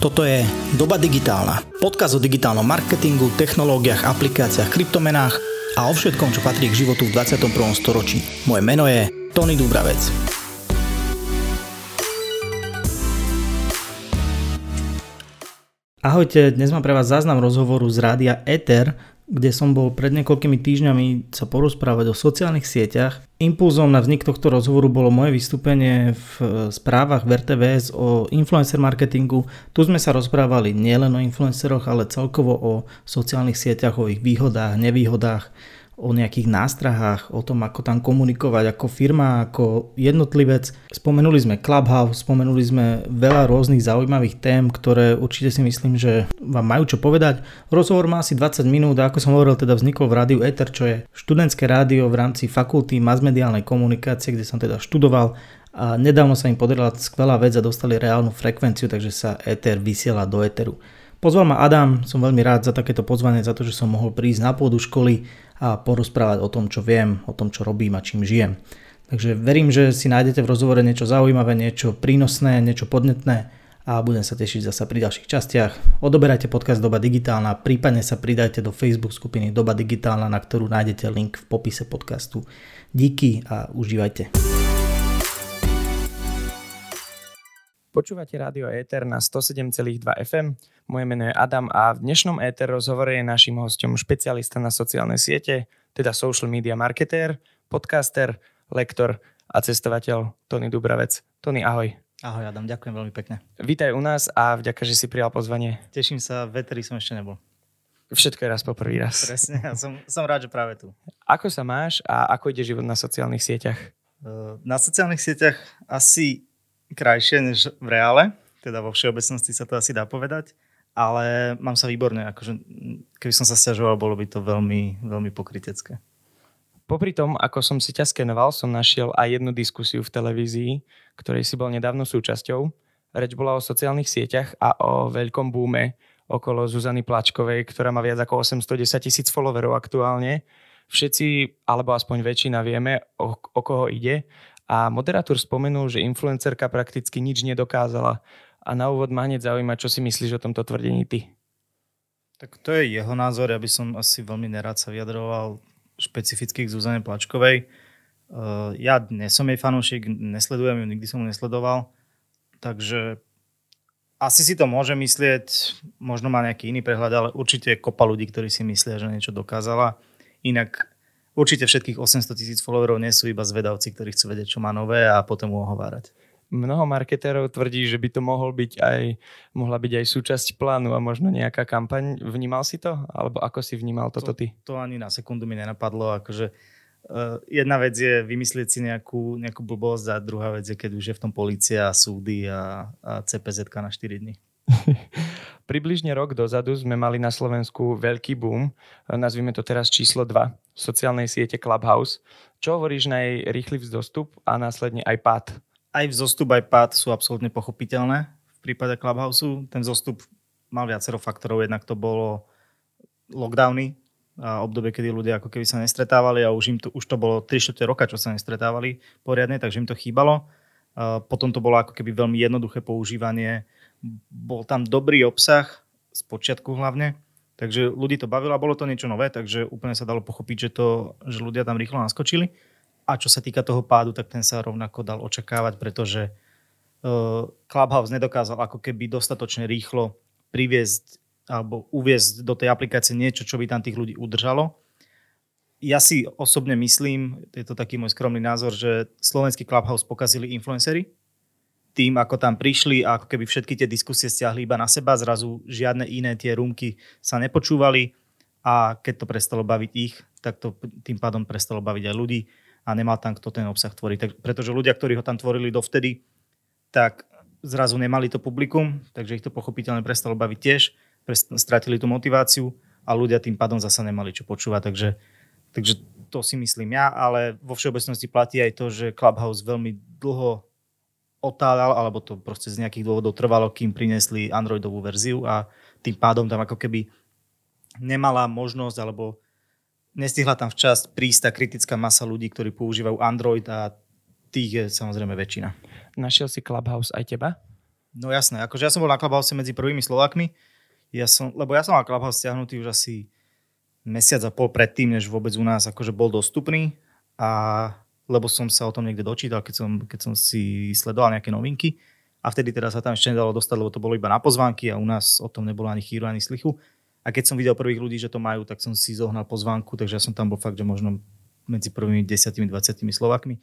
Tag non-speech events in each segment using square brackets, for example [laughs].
Toto je Doba digitálna. Podkaz o digitálnom marketingu, technológiách, aplikáciách, kryptomenách a o všetkom, čo patrí k životu v 21. storočí. Moje meno je Tony Dubravec. Ahojte, dnes mám pre vás záznam rozhovoru z rádia Ether, kde som bol pred niekoľkými týždňami sa porozprávať o sociálnych sieťach. Impulzom na vznik tohto rozhovoru bolo moje vystúpenie v správach v RTVS o influencer marketingu. Tu sme sa rozprávali nielen o influenceroch, ale celkovo o sociálnych sieťach, o ich výhodách, nevýhodách, o nejakých nástrahách, o tom, ako tam komunikovať ako firma, ako jednotlivec. Spomenuli sme Clubhouse, spomenuli sme veľa rôznych zaujímavých tém, ktoré určite si myslím, že vám majú čo povedať. Rozhovor má asi 20 minút a ako som hovoril, teda vznikol v rádiu Ether, čo je študentské rádio v rámci fakulty masmediálnej komunikácie, kde som teda študoval a nedávno sa im podarila skvelá vec a dostali reálnu frekvenciu, takže sa Ether vysiela do Eteru. Pozval ma Adam, som veľmi rád za takéto pozvanie, za to, že som mohol prísť na pôdu školy a porozprávať o tom, čo viem, o tom, čo robím a čím žijem. Takže verím, že si nájdete v rozhovore niečo zaujímavé, niečo prínosné, niečo podnetné a budem sa tešiť zasa pri ďalších častiach. Odoberajte podcast Doba digitálna, prípadne sa pridajte do Facebook skupiny Doba digitálna, na ktorú nájdete link v popise podcastu. Díky a užívajte. Počúvate rádio Éter na 107,2 FM. Moje meno je Adam a v dnešnom Éter rozhovore je našim hostom špecialista na sociálne siete, teda social media marketér, podcaster, lektor a cestovateľ Tony Dubravec. Tony, ahoj. Ahoj Adam, ďakujem veľmi pekne. Vítaj u nás a vďaka, že si prijal pozvanie. Teším sa, veteri som ešte nebol. Všetko je raz po prvý raz. Presne, ja som, som rád, že práve tu. Ako sa máš a ako ide život na sociálnych sieťach? Na sociálnych sieťach asi krajšie než v reále, teda vo všeobecnosti sa to asi dá povedať, ale mám sa výborne, akože keby som sa stiažoval, bolo by to veľmi, veľmi pokrytecké. Popri tom, ako som si ťa skenoval, som našiel aj jednu diskusiu v televízii, ktorej si bol nedávno súčasťou. Reč bola o sociálnych sieťach a o veľkom búme okolo Zuzany Plačkovej, ktorá má viac ako 810 tisíc followerov aktuálne. Všetci, alebo aspoň väčšina vieme, o, o koho ide a moderátor spomenul, že influencerka prakticky nič nedokázala. A na úvod ma hneď zaujíma, čo si myslíš o tomto tvrdení ty. Tak to je jeho názor, ja by som asi veľmi nerád sa vyjadroval špecificky k Zuzane Plačkovej. Uh, ja nie som jej fanúšik, nesledujem ju, nikdy som ju nesledoval, takže asi si to môže myslieť, možno má nejaký iný prehľad, ale určite je kopa ľudí, ktorí si myslia, že niečo dokázala. Inak určite všetkých 800 tisíc followerov nie sú iba zvedavci, ktorí chcú vedieť, čo má nové a potom mu ohovárať. Mnoho marketérov tvrdí, že by to mohol byť aj, mohla byť aj súčasť plánu a možno nejaká kampaň. Vnímal si to? Alebo ako si vnímal toto ty? To, to ani na sekundu mi nenapadlo. Akože, uh, jedna vec je vymyslieť si nejakú, nejakú blbosť a druhá vec je, keď už je v tom policia, súdy a, a CPZ na 4 dní. [laughs] Približne rok dozadu sme mali na Slovensku veľký boom, nazvime to teraz číslo 2, sociálnej siete Clubhouse. Čo hovoríš na jej rýchly vzostup a následne aj pád? Aj vzostup, aj pád sú absolútne pochopiteľné v prípade Clubhouse. Ten vzostup mal viacero faktorov, jednak to bolo lockdowny, a obdobie, kedy ľudia ako keby sa nestretávali a už, im to, už to bolo 3 roka, čo sa nestretávali poriadne, takže im to chýbalo. A potom to bolo ako keby veľmi jednoduché používanie bol tam dobrý obsah, z počiatku hlavne, takže ľudí to bavilo a bolo to niečo nové, takže úplne sa dalo pochopiť, že, to, že ľudia tam rýchlo naskočili. A čo sa týka toho pádu, tak ten sa rovnako dal očakávať, pretože uh, Clubhouse nedokázal ako keby dostatočne rýchlo priviesť alebo uviezť do tej aplikácie niečo, čo by tam tých ľudí udržalo. Ja si osobne myslím, je to taký môj skromný názor, že slovenský Clubhouse pokazili influencery, tým, ako tam prišli a ako keby všetky tie diskusie stiahli iba na seba, zrazu žiadne iné tie rúmky sa nepočúvali a keď to prestalo baviť ich, tak to tým pádom prestalo baviť aj ľudí a nemal tam kto ten obsah tvoriť. Tak, pretože ľudia, ktorí ho tam tvorili dovtedy, tak zrazu nemali to publikum, takže ich to pochopiteľne prestalo baviť tiež, stratili tú motiváciu a ľudia tým pádom zasa nemali čo počúvať. Takže, takže to si myslím ja, ale vo všeobecnosti platí aj to, že Clubhouse veľmi dlho otáľal, alebo to proste z nejakých dôvodov trvalo, kým priniesli Androidovú verziu a tým pádom tam ako keby nemala možnosť, alebo nestihla tam včas prísť tá kritická masa ľudí, ktorí používajú Android a tých je samozrejme väčšina. Našiel si Clubhouse aj teba? No jasné, akože ja som bol na Clubhouse medzi prvými Slovakmi, ja som, lebo ja som mal Clubhouse stiahnutý už asi mesiac a pol predtým, než vôbec u nás akože bol dostupný a lebo som sa o tom niekde dočítal, keď som, keď som si sledoval nejaké novinky a vtedy teda sa tam ešte nedalo dostať, lebo to bolo iba na pozvánky a u nás o tom nebolo ani chýru, ani slichu. A keď som videl prvých ľudí, že to majú, tak som si zohnal pozvánku, takže ja som tam bol fakt, že možno medzi prvými 10-20 Slovakmi.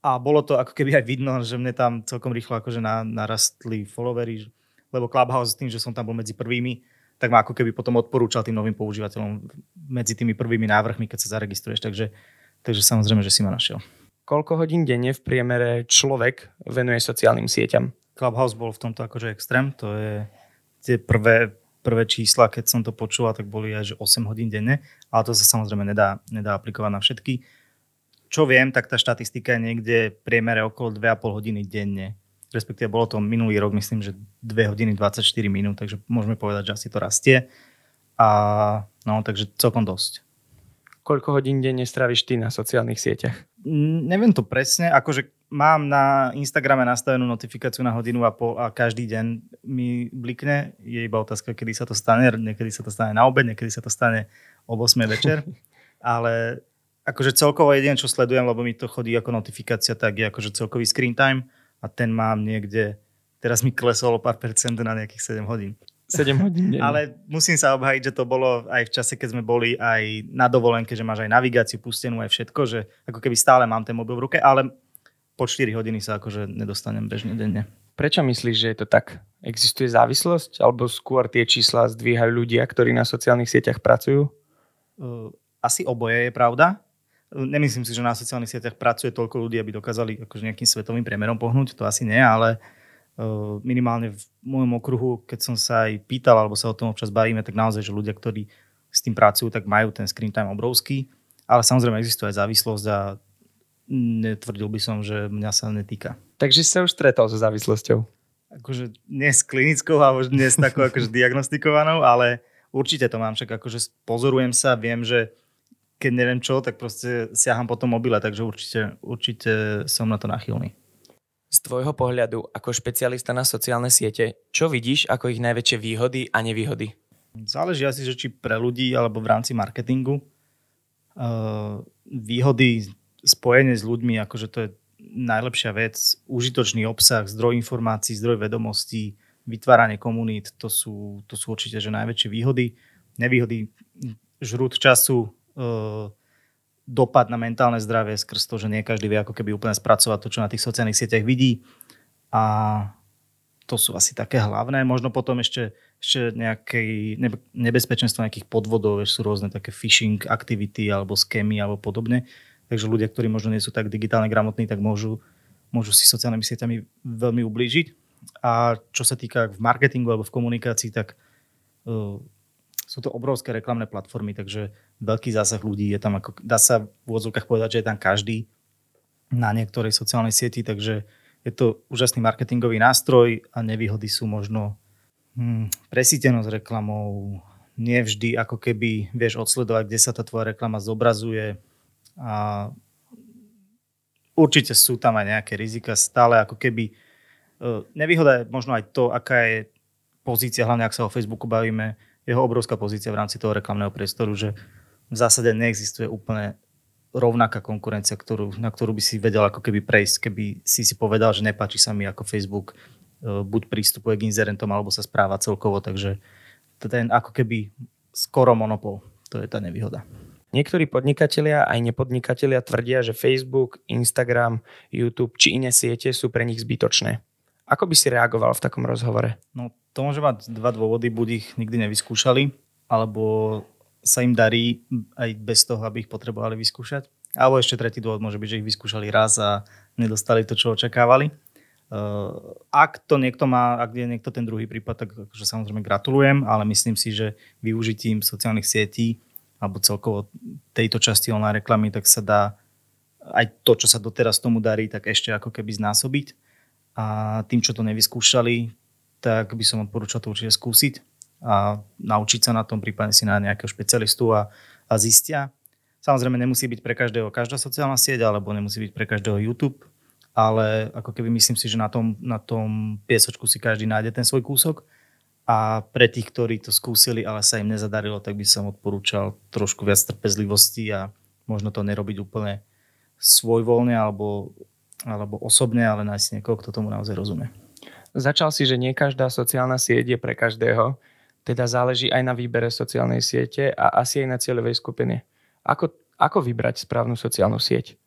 A bolo to ako keby aj vidno, že mne tam celkom rýchlo akože narastli followery, lebo Clubhouse tým, že som tam bol medzi prvými, tak ma ako keby potom odporúčal tým novým používateľom medzi tými prvými návrhmi, keď sa zaregistruješ. Takže, takže samozrejme, že si ma našiel. Koľko hodín denne v priemere človek venuje sociálnym sieťam? Clubhouse bol v tomto akože extrém. To je tie prvé, prvé čísla, keď som to počula, tak boli aj že 8 hodín denne, ale to sa samozrejme nedá, nedá aplikovať na všetky. Čo viem, tak tá štatistika je niekde v priemere okolo 2,5 hodiny denne respektíve bolo to minulý rok, myslím, že 2 hodiny 24 minút, takže môžeme povedať, že asi to rastie. A no, takže celkom dosť. Koľko hodín denne stráviš ty na sociálnych sieťach? Mm, neviem to presne, akože mám na Instagrame nastavenú notifikáciu na hodinu a pol a každý deň mi blikne. Je iba otázka, kedy sa to stane. Niekedy sa to stane na obed, niekedy sa to stane o 8 večer. [laughs] Ale akože celkovo jeden, čo sledujem, lebo mi to chodí ako notifikácia, tak je akože celkový screen time a ten mám niekde, teraz mi klesol o pár percent na nejakých 7 hodín. 7 hodín. Ale musím sa obhajiť, že to bolo aj v čase, keď sme boli aj na dovolenke, že máš aj navigáciu pustenú, aj všetko, že ako keby stále mám ten mobil v ruke, ale po 4 hodiny sa akože nedostanem bežne denne. Prečo myslíš, že je to tak? Existuje závislosť? Alebo skôr tie čísla zdvíhajú ľudia, ktorí na sociálnych sieťach pracujú? Asi oboje je pravda. Nemyslím si, že na sociálnych sieťach pracuje toľko ľudí, aby dokázali akože nejakým svetovým priemerom pohnúť, to asi nie, ale uh, minimálne v môjom okruhu, keď som sa aj pýtal, alebo sa o tom občas bavíme, tak naozaj, že ľudia, ktorí s tým pracujú, tak majú ten screen time obrovský, ale samozrejme existuje aj závislosť a netvrdil by som, že mňa sa netýka. Takže si sa už stretol so závislosťou? Akože nie s klinickou, alebo nie s takou [laughs] akože diagnostikovanou, ale určite to mám, však akože pozorujem sa, viem, že keď neviem čo, tak proste siaham po tom mobile, takže určite, určite som na to nachylný. Z tvojho pohľadu ako špecialista na sociálne siete, čo vidíš ako ich najväčšie výhody a nevýhody? Záleží asi, že či pre ľudí alebo v rámci marketingu. Uh, výhody spojenie s ľuďmi, akože to je najlepšia vec. Užitočný obsah, zdroj informácií, zdroj vedomostí, vytváranie komunít, to sú, to sú určite že najväčšie výhody. Nevýhody, žrút času, uh, dopad na mentálne zdravie skrz to, že nie každý vie ako keby úplne spracovať to, čo na tých sociálnych sieťach vidí. A to sú asi také hlavné. Možno potom ešte, ešte nejaké nebezpečenstvo nejakých podvodov, sú rôzne také phishing aktivity alebo skémy alebo podobne. Takže ľudia, ktorí možno nie sú tak digitálne gramotní, tak môžu, môžu si sociálnymi sieťami veľmi ublížiť. A čo sa týka v marketingu alebo v komunikácii, tak uh, sú to obrovské reklamné platformy, takže veľký zásah ľudí je tam, ako, dá sa v úvodzovkách povedať, že je tam každý na niektorej sociálnej sieti, takže je to úžasný marketingový nástroj a nevýhody sú možno hmm, presítenosť reklamou, nevždy ako keby vieš odsledovať, kde sa tá tvoja reklama zobrazuje a určite sú tam aj nejaké rizika stále ako keby e, nevýhoda je možno aj to, aká je pozícia, hlavne ak sa o Facebooku bavíme, jeho obrovská pozícia v rámci toho reklamného priestoru, že v zásade neexistuje úplne rovnaká konkurencia, ktorú, na ktorú by si vedel ako keby prejsť, keby si si povedal, že nepáči sa mi ako Facebook e, buď prístupuje k inzerentom, alebo sa správa celkovo, takže je ako keby skoro monopol. To je tá nevýhoda. Niektorí podnikatelia aj nepodnikatelia tvrdia, že Facebook, Instagram, YouTube či iné siete sú pre nich zbytočné. Ako by si reagoval v takom rozhovore? No, to môže mať dva dôvody. Buď ich nikdy nevyskúšali, alebo sa im darí aj bez toho, aby ich potrebovali vyskúšať. Alebo ešte tretí dôvod môže byť, že ich vyskúšali raz a nedostali to, čo očakávali. Uh, ak to niekto má, ak je niekto ten druhý prípad, tak akože samozrejme gratulujem, ale myslím si, že využitím sociálnych sietí alebo celkovo tejto časti online reklamy, tak sa dá aj to, čo sa doteraz tomu darí, tak ešte ako keby znásobiť a tým, čo to nevyskúšali, tak by som odporúčal to určite skúsiť a naučiť sa na tom, prípadne si na nejakého špecialistu a, a zistia. Samozrejme nemusí byť pre každého každá sociálna sieť, alebo nemusí byť pre každého YouTube. ale ako keby myslím si, že na tom, na tom piesočku si každý nájde ten svoj kúsok a pre tých, ktorí to skúsili, ale sa im nezadarilo, tak by som odporúčal trošku viac trpezlivosti a možno to nerobiť úplne svojvoľne alebo, alebo osobne, ale nájsť niekoho, kto tomu naozaj rozumie. Začal si, že nie každá sociálna sieť je pre každého, teda záleží aj na výbere sociálnej siete a asi aj na cieľovej skupine. Ako, ako vybrať správnu sociálnu sieť?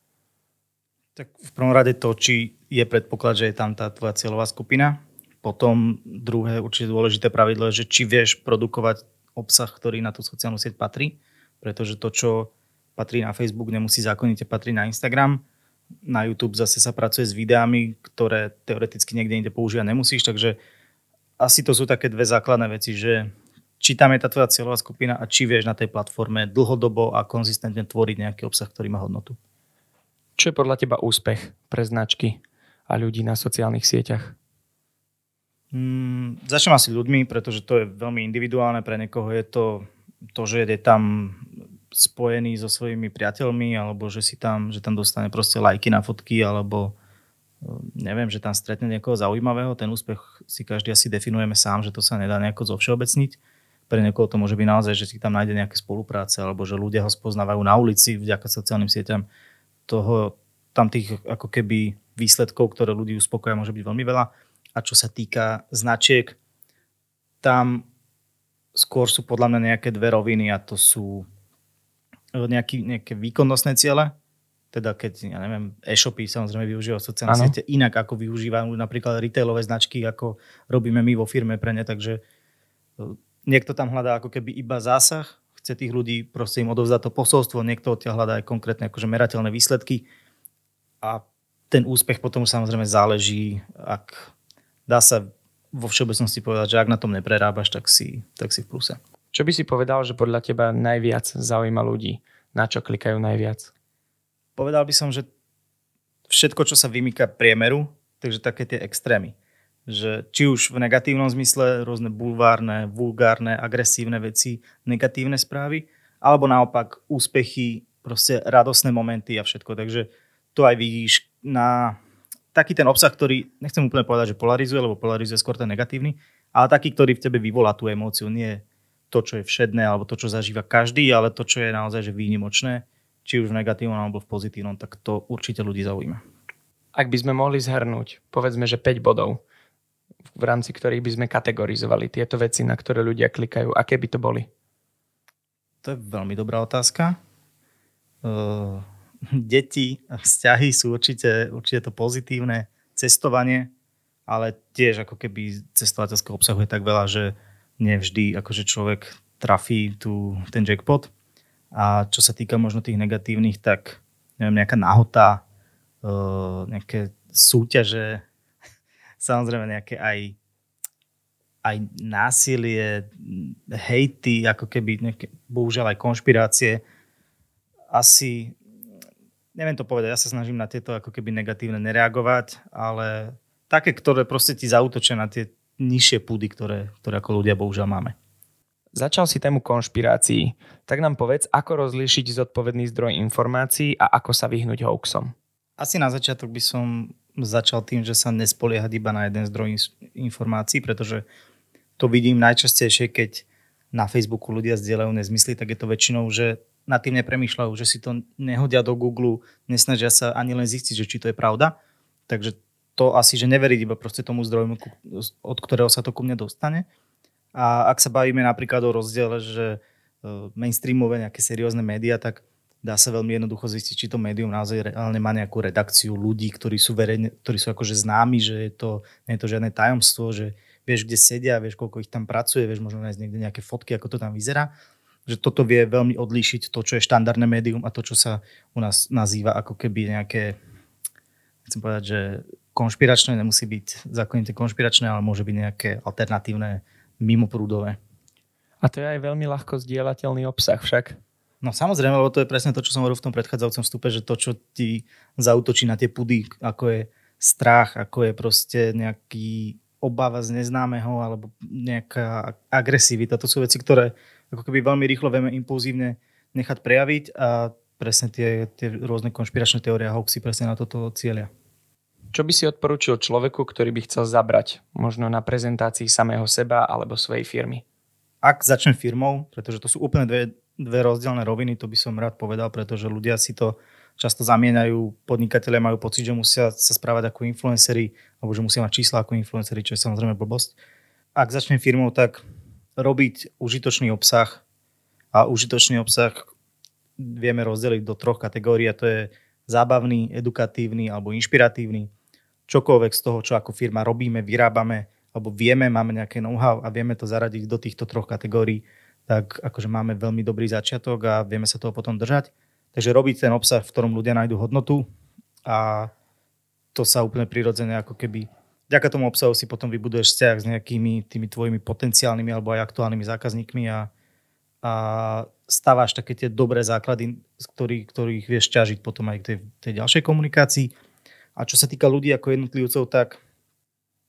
Tak v prvom rade to, či je predpoklad, že je tam tá tvoja cieľová skupina. Potom druhé určite dôležité pravidlo je, že či vieš produkovať obsah, ktorý na tú sociálnu sieť patrí, pretože to, čo patrí na Facebook, nemusí zákonite patriť na Instagram. Na YouTube zase sa pracuje s videami, ktoré teoreticky niekde inde používať nemusíš, takže asi to sú také dve základné veci, že či tam je tá tvoja cieľová skupina a či vieš na tej platforme dlhodobo a konzistentne tvoriť nejaký obsah, ktorý má hodnotu. Čo je podľa teba úspech pre značky a ľudí na sociálnych sieťach? Mm, začnem asi ľuďmi, pretože to je veľmi individuálne. Pre niekoho je to to, že je tam spojený so svojimi priateľmi, alebo že si tam, že tam dostane proste lajky na fotky, alebo e, neviem, že tam stretne niekoho zaujímavého. Ten úspech si každý asi definujeme sám, že to sa nedá nejako zovšeobecniť. Pre niekoho to môže byť naozaj, že si tam nájde nejaké spolupráce, alebo že ľudia ho spoznávajú na ulici vďaka sociálnym sieťam toho, tam tých ako keby výsledkov, ktoré ľudí uspokoja, môže byť veľmi veľa. A čo sa týka značiek, tam skôr sú podľa mňa nejaké dve roviny a to sú nejaký, nejaké výkonnostné ciele, teda keď, ja neviem, e-shopy samozrejme využívajú sociálne ano. siete inak, ako využívajú napríklad retailové značky, ako robíme my vo firme pre ne, takže e, niekto tam hľadá ako keby iba zásah, chce tých ľudí proste im odovzdať to posolstvo, niekto odtiaľ hľadá aj konkrétne akože merateľné výsledky a ten úspech potom samozrejme záleží, ak dá sa vo všeobecnosti povedať, že ak na tom neprerábaš, tak si, tak si v pluse. Čo by si povedal, že podľa teba najviac zaujíma ľudí? Na čo klikajú najviac? Povedal by som, že všetko, čo sa vymýka priemeru, takže také tie extrémy že či už v negatívnom zmysle rôzne bulvárne, vulgárne, agresívne veci, negatívne správy, alebo naopak úspechy, proste radosné momenty a všetko. Takže to aj vidíš na taký ten obsah, ktorý, nechcem úplne povedať, že polarizuje, lebo polarizuje skôr ten negatívny, ale taký, ktorý v tebe vyvolá tú emóciu, nie to, čo je všedné, alebo to, čo zažíva každý, ale to, čo je naozaj že výnimočné, či už v negatívnom alebo v pozitívnom, tak to určite ľudí zaujíma. Ak by sme mohli zhrnúť, povedzme, že 5 bodov, v rámci ktorých by sme kategorizovali tieto veci, na ktoré ľudia klikajú? Aké by to boli? To je veľmi dobrá otázka. Uh, [laughs] deti vzťahy sú určite, určite to pozitívne. Cestovanie, ale tiež ako keby cestovateľského obsahu je tak veľa, že nevždy akože človek trafí tu ten jackpot. A čo sa týka možno tých negatívnych, tak neviem, nejaká nahota, uh, nejaké súťaže, [laughs] samozrejme nejaké aj, aj násilie, hejty, ako keby nejaké, bohužiaľ aj konšpirácie. Asi, neviem to povedať, ja sa snažím na tieto ako keby negatívne nereagovať, ale také, ktoré proste ti zautočia na tie nižšie púdy, ktoré, ktoré ako ľudia bohužiaľ máme. Začal si tému konšpirácií, tak nám povedz, ako rozlíšiť zodpovedný zdroj informácií a ako sa vyhnúť hoaxom. Asi na začiatok by som začal tým, že sa nespoliehať iba na jeden zdroj informácií, pretože to vidím najčastejšie, keď na Facebooku ľudia zdieľajú nezmysly, tak je to väčšinou, že nad tým nepremýšľajú, že si to nehodia do Google, nesnažia sa ani len zistiť, že či to je pravda. Takže to asi, že neveriť iba proste tomu zdroju, od ktorého sa to ku mne dostane. A ak sa bavíme napríklad o rozdiele, že e, mainstreamové nejaké seriózne médiá, tak dá sa veľmi jednoducho zistiť, či to médium naozaj reálne má nejakú redakciu ľudí, ktorí sú, verejne, ktorí sú akože známi, že je to, nie je to žiadne tajomstvo, že vieš, kde sedia, vieš, koľko ich tam pracuje, vieš možno nájsť niekde nejaké fotky, ako to tam vyzerá. Že toto vie veľmi odlíšiť to, čo je štandardné médium a to, čo sa u nás nazýva ako keby nejaké, chcem povedať, že konšpiračné, nemusí byť zákonite konšpiračné, ale môže byť nejaké alternatívne, mimoprúdové. A to je aj veľmi ľahko zdieľateľný obsah však. No samozrejme, lebo to je presne to, čo som hovoril v tom predchádzajúcom vstupe, že to, čo ti zautočí na tie pudy, ako je strach, ako je proste nejaký obava z neznámeho alebo nejaká agresivita. To sú veci, ktoré ako keby veľmi rýchlo vieme impulzívne nechať prejaviť a presne tie, tie rôzne konšpiračné teórie a hoaxy presne na toto cieľia. Čo by si odporúčil človeku, ktorý by chcel zabrať možno na prezentácii samého seba alebo svojej firmy? Ak začnem firmou, pretože to sú úplne dve, dve rozdielne roviny, to by som rád povedal, pretože ľudia si to často zamieňajú, podnikatelia majú pocit, že musia sa správať ako influenceri, alebo že musia mať čísla ako influenceri, čo je samozrejme blbosť. Ak začnem firmou, tak robiť užitočný obsah a užitočný obsah vieme rozdeliť do troch kategórií a to je zábavný, edukatívny alebo inšpiratívny čokoľvek z toho, čo ako firma robíme, vyrábame, alebo vieme, máme nejaké know-how a vieme to zaradiť do týchto troch kategórií, tak akože máme veľmi dobrý začiatok a vieme sa toho potom držať. Takže robiť ten obsah, v ktorom ľudia nájdú hodnotu a to sa úplne prirodzene ako keby vďaka tomu obsahu si potom vybuduješ vzťah s nejakými tými tvojimi potenciálnymi alebo aj aktuálnymi zákazníkmi a, a stávaš také tie dobré základy, z ktorých, ktorých vieš ťažiť potom aj k tej, tej ďalšej komunikácii. A čo sa týka ľudí ako jednotlivcov, tak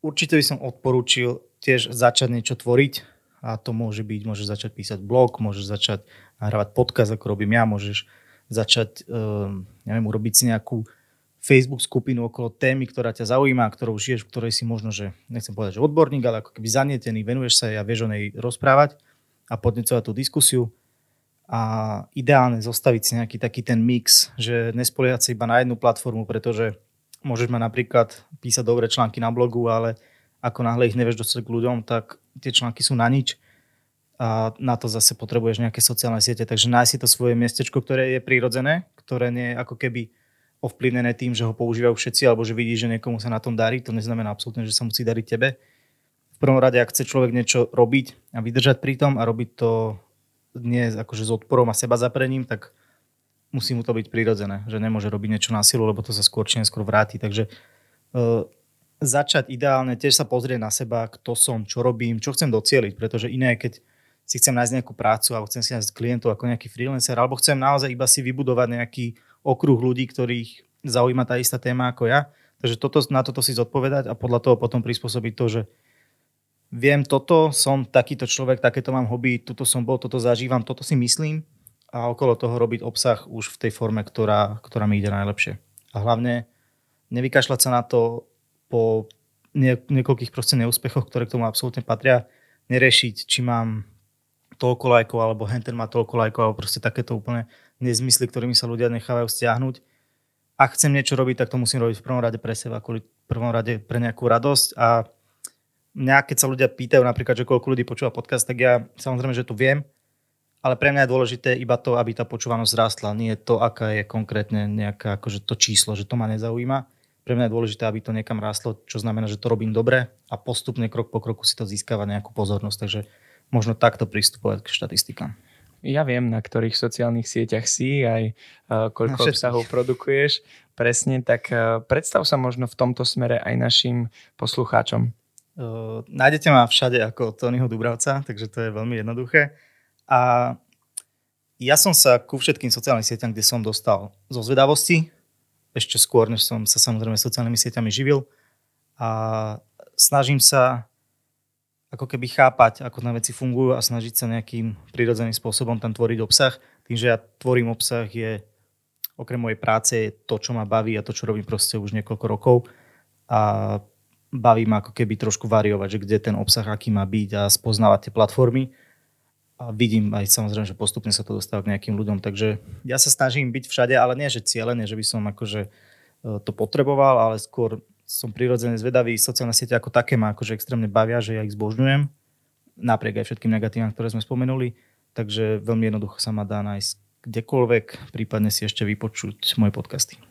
určite by som odporúčil tiež začať niečo tvoriť. A to môže byť, môžeš začať písať blog, môžeš začať nahrávať podcast, ako robím ja, môžeš začať, um, neviem, urobiť si nejakú Facebook skupinu okolo témy, ktorá ťa zaujíma, ktorou žiješ, v ktorej si možno, že nechcem povedať, že odborník, ale ako keby zanietený, venuješ sa a vieš o nej rozprávať a podnecovať tú diskusiu. A ideálne zostaviť si nejaký taký ten mix, že nespoliehať sa iba na jednu platformu, pretože môžeš mať napríklad písať dobré články na blogu, ale ako náhle ich nevieš dostať k ľuďom, tak tie články sú na nič a na to zase potrebuješ nejaké sociálne siete. Takže nájsť si to svoje miestečko, ktoré je prirodzené, ktoré nie je ako keby ovplyvnené tým, že ho používajú všetci, alebo že vidí, že niekomu sa na tom darí. To neznamená absolútne, že sa musí dariť tebe. V prvom rade, ak chce človek niečo robiť a vydržať pri tom a robiť to nie akože s odporom a seba zaprením, tak musí mu to byť prirodzené, že nemôže robiť niečo na silu, lebo to sa skôr či neskôr vráti. Takže uh, začať ideálne, tiež sa pozrieť na seba, kto som, čo robím, čo chcem docieliť, pretože iné, keď si chcem nájsť nejakú prácu alebo chcem si nájsť klientov ako nejaký freelancer, alebo chcem naozaj iba si vybudovať nejaký okruh ľudí, ktorých zaujíma tá istá téma ako ja. Takže toto, na toto si zodpovedať a podľa toho potom prispôsobiť to, že viem toto, som takýto človek, takéto mám hobby, tuto som bol, toto zažívam, toto si myslím a okolo toho robiť obsah už v tej forme, ktorá, ktorá mi ide najlepšie. A hlavne nevykašľať sa na to po nie, niekoľkých proste neúspechoch, ktoré k tomu absolútne patria, nerešiť, či mám toľko lajkov, alebo henten má toľko lajkov, alebo proste takéto úplne nezmysly, ktorými sa ľudia nechávajú stiahnuť. Ak chcem niečo robiť, tak to musím robiť v prvom rade pre seba, kvôli prvom rade pre nejakú radosť a mňa, keď sa ľudia pýtajú napríklad, že koľko ľudí počúva podcast, tak ja samozrejme, že to viem, ale pre mňa je dôležité iba to, aby tá počúvanosť rástla, nie to, aká je konkrétne nejaká, akože to číslo, že to ma nezaujíma. Pre mňa je dôležité, aby to niekam rástlo, čo znamená, že to robím dobre a postupne krok po kroku si to získava nejakú pozornosť. Takže možno takto pristupovať k štatistikám. Ja viem, na ktorých sociálnych sieťach si, aj uh, koľko obsahov produkuješ. Presne, tak uh, predstav sa možno v tomto smere aj našim poslucháčom. Uh, nájdete ma všade ako Tonyho Dubravca, takže to je veľmi jednoduché. A ja som sa ku všetkým sociálnym sieťam, kde som dostal zo zvedavosti, ešte skôr, než som sa samozrejme sociálnymi sieťami živil. A snažím sa ako keby chápať, ako tam veci fungujú a snažiť sa nejakým prirodzeným spôsobom tam tvoriť obsah. Tým, že ja tvorím obsah je okrem mojej práce je to, čo ma baví a to, čo robím proste už niekoľko rokov. A baví ma ako keby trošku variovať, že kde ten obsah, aký má byť a spoznávať tie platformy a vidím aj samozrejme, že postupne sa to dostáva k nejakým ľuďom, takže ja sa snažím byť všade, ale nie, že cieľene, že by som akože e, to potreboval, ale skôr som prirodzene zvedavý, sociálne siete ako také ma akože extrémne bavia, že ja ich zbožňujem, napriek aj všetkým negatívam, ktoré sme spomenuli, takže veľmi jednoducho sa ma dá nájsť kdekoľvek, prípadne si ešte vypočuť moje podcasty.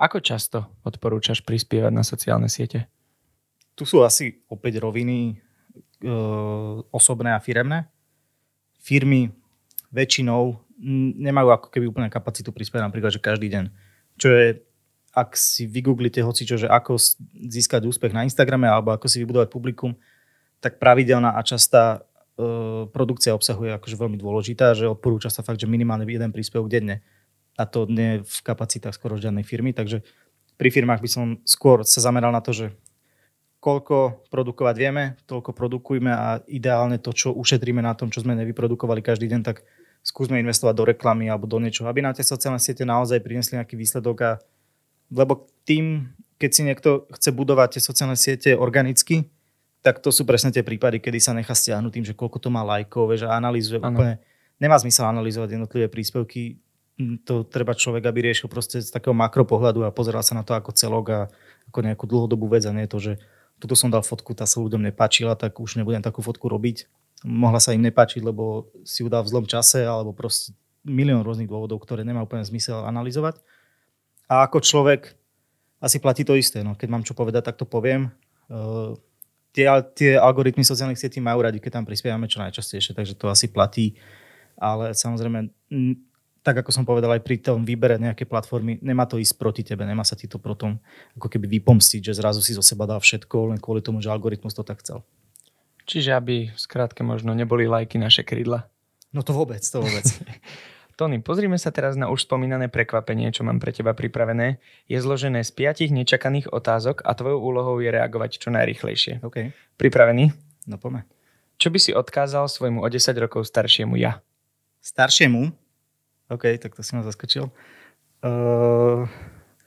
Ako často odporúčaš prispievať na sociálne siete? Tu sú asi opäť roviny e, osobné a firemné firmy väčšinou nemajú ako keby úplne kapacitu prispieť napríklad, že každý deň. Čo je, ak si vygooglite hocičo, že ako získať úspech na Instagrame alebo ako si vybudovať publikum, tak pravidelná a častá e, produkcia obsahu je akože veľmi dôležitá, že odporúča sa fakt, že minimálne jeden príspevok denne. A to nie v kapacitách skoro žiadnej firmy, takže pri firmách by som skôr sa zameral na to, že koľko produkovať vieme, toľko produkujme a ideálne to, čo ušetríme na tom, čo sme nevyprodukovali každý deň, tak skúsme investovať do reklamy alebo do niečoho, aby nám tie sociálne siete naozaj priniesli nejaký výsledok a lebo tým keď si niekto chce budovať tie sociálne siete organicky, tak to sú presne tie prípady, kedy sa nechá stiahnuť tým, že koľko to má lajkov, že analýzuje ano. úplne. Nemá zmysel analyzovať jednotlivé príspevky, to treba človek, aby riešil proste z takého makropohľadu a pozeral sa na to ako celok a ako nejakú dlhodobú vec a nie to, že tuto som dal fotku, tá sa ľuďom nepáčila, tak už nebudem takú fotku robiť. Mohla sa im nepáčiť, lebo si ju dal v zlom čase alebo proste milión rôznych dôvodov, ktoré nemá úplne zmysel analyzovať. A ako človek asi platí to isté. No, keď mám čo povedať, tak to poviem. Uh, tie, tie algoritmy sociálnych sietí majú radi, keď tam prispievame čo najčastejšie, takže to asi platí. Ale samozrejme, tak ako som povedal aj pri tom výbere nejakej platformy, nemá to ísť proti tebe, nemá sa ti to potom ako keby vypomstiť, že zrazu si zo seba dal všetko len kvôli tomu, že algoritmus to tak chcel. Čiže aby skrátke možno neboli lajky naše krídla. No to vôbec, to vôbec. [laughs] Tony, pozrime sa teraz na už spomínané prekvapenie, čo mám pre teba pripravené. Je zložené z piatich nečakaných otázok a tvojou úlohou je reagovať čo najrychlejšie. OK. Pripravený? No poďme. Čo by si odkázal svojmu o 10 rokov staršiemu ja? Staršiemu? OK, tak to si ma zaskočil. Uh...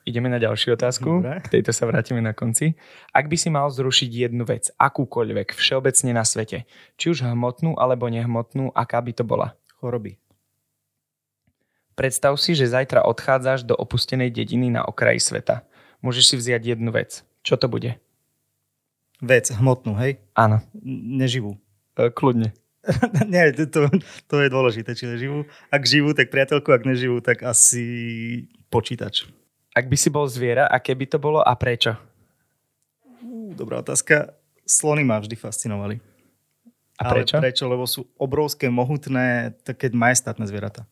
Ideme na ďalšiu otázku. Dobre. K tejto sa vrátime na konci. Ak by si mal zrušiť jednu vec, akúkoľvek, všeobecne na svete, či už hmotnú alebo nehmotnú, aká by to bola? Choroby. Predstav si, že zajtra odchádzaš do opustenej dediny na okraji sveta. Môžeš si vziať jednu vec. Čo to bude? Vec, hmotnú, hej? Áno. Neživú. E, kľudne. [laughs] Nie, to, to je dôležité, či neživú. Ak živú, tak priateľku, ak neživú, tak asi počítač. Ak by si bol zviera, aké by to bolo a prečo? Uh, dobrá otázka. Slony ma vždy fascinovali. A prečo? Ale prečo? Lebo sú obrovské, mohutné, také majestátne zvieratá.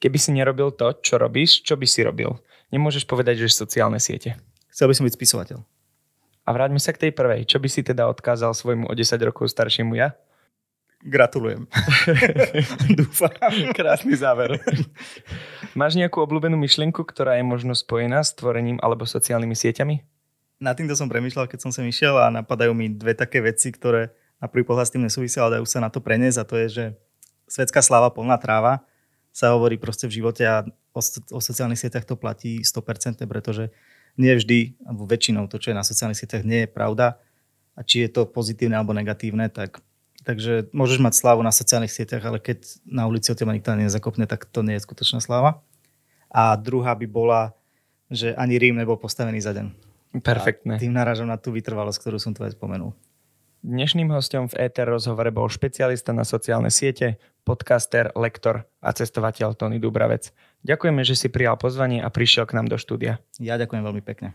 Keby si nerobil to, čo robíš, čo by si robil? Nemôžeš povedať, že sociálne siete. Chcel by som byť spisovateľ. A vráťme sa k tej prvej. Čo by si teda odkázal svojmu o 10 rokov staršiemu ja? Gratulujem. [laughs] Dúfam. Krásny záver. Máš nejakú obľúbenú myšlienku, ktorá je možno spojená s tvorením alebo sociálnymi sieťami? Na týmto som premyšľal, keď som sem išiel a napadajú mi dve také veci, ktoré na prvý pohľad s tým nesúvisia, ale dajú sa na to preniesť a to je, že svetská sláva plná tráva sa hovorí proste v živote a o, o sociálnych sieťach to platí 100%, pretože nie vždy, alebo väčšinou to, čo je na sociálnych sieťach, nie je pravda. A či je to pozitívne alebo negatívne, tak takže môžeš mať slávu na sociálnych sieťach, ale keď na ulici o teba nikto nezakopne, tak to nie je skutočná sláva. A druhá by bola, že ani Rím nebol postavený za deň. Perfektné. A tým narážam na tú vytrvalosť, ktorú som tu aj spomenul. Dnešným hostom v ETR rozhovore bol špecialista na sociálne siete, podcaster, lektor a cestovateľ Tony Dubravec. Ďakujeme, že si prijal pozvanie a prišiel k nám do štúdia. Ja ďakujem veľmi pekne.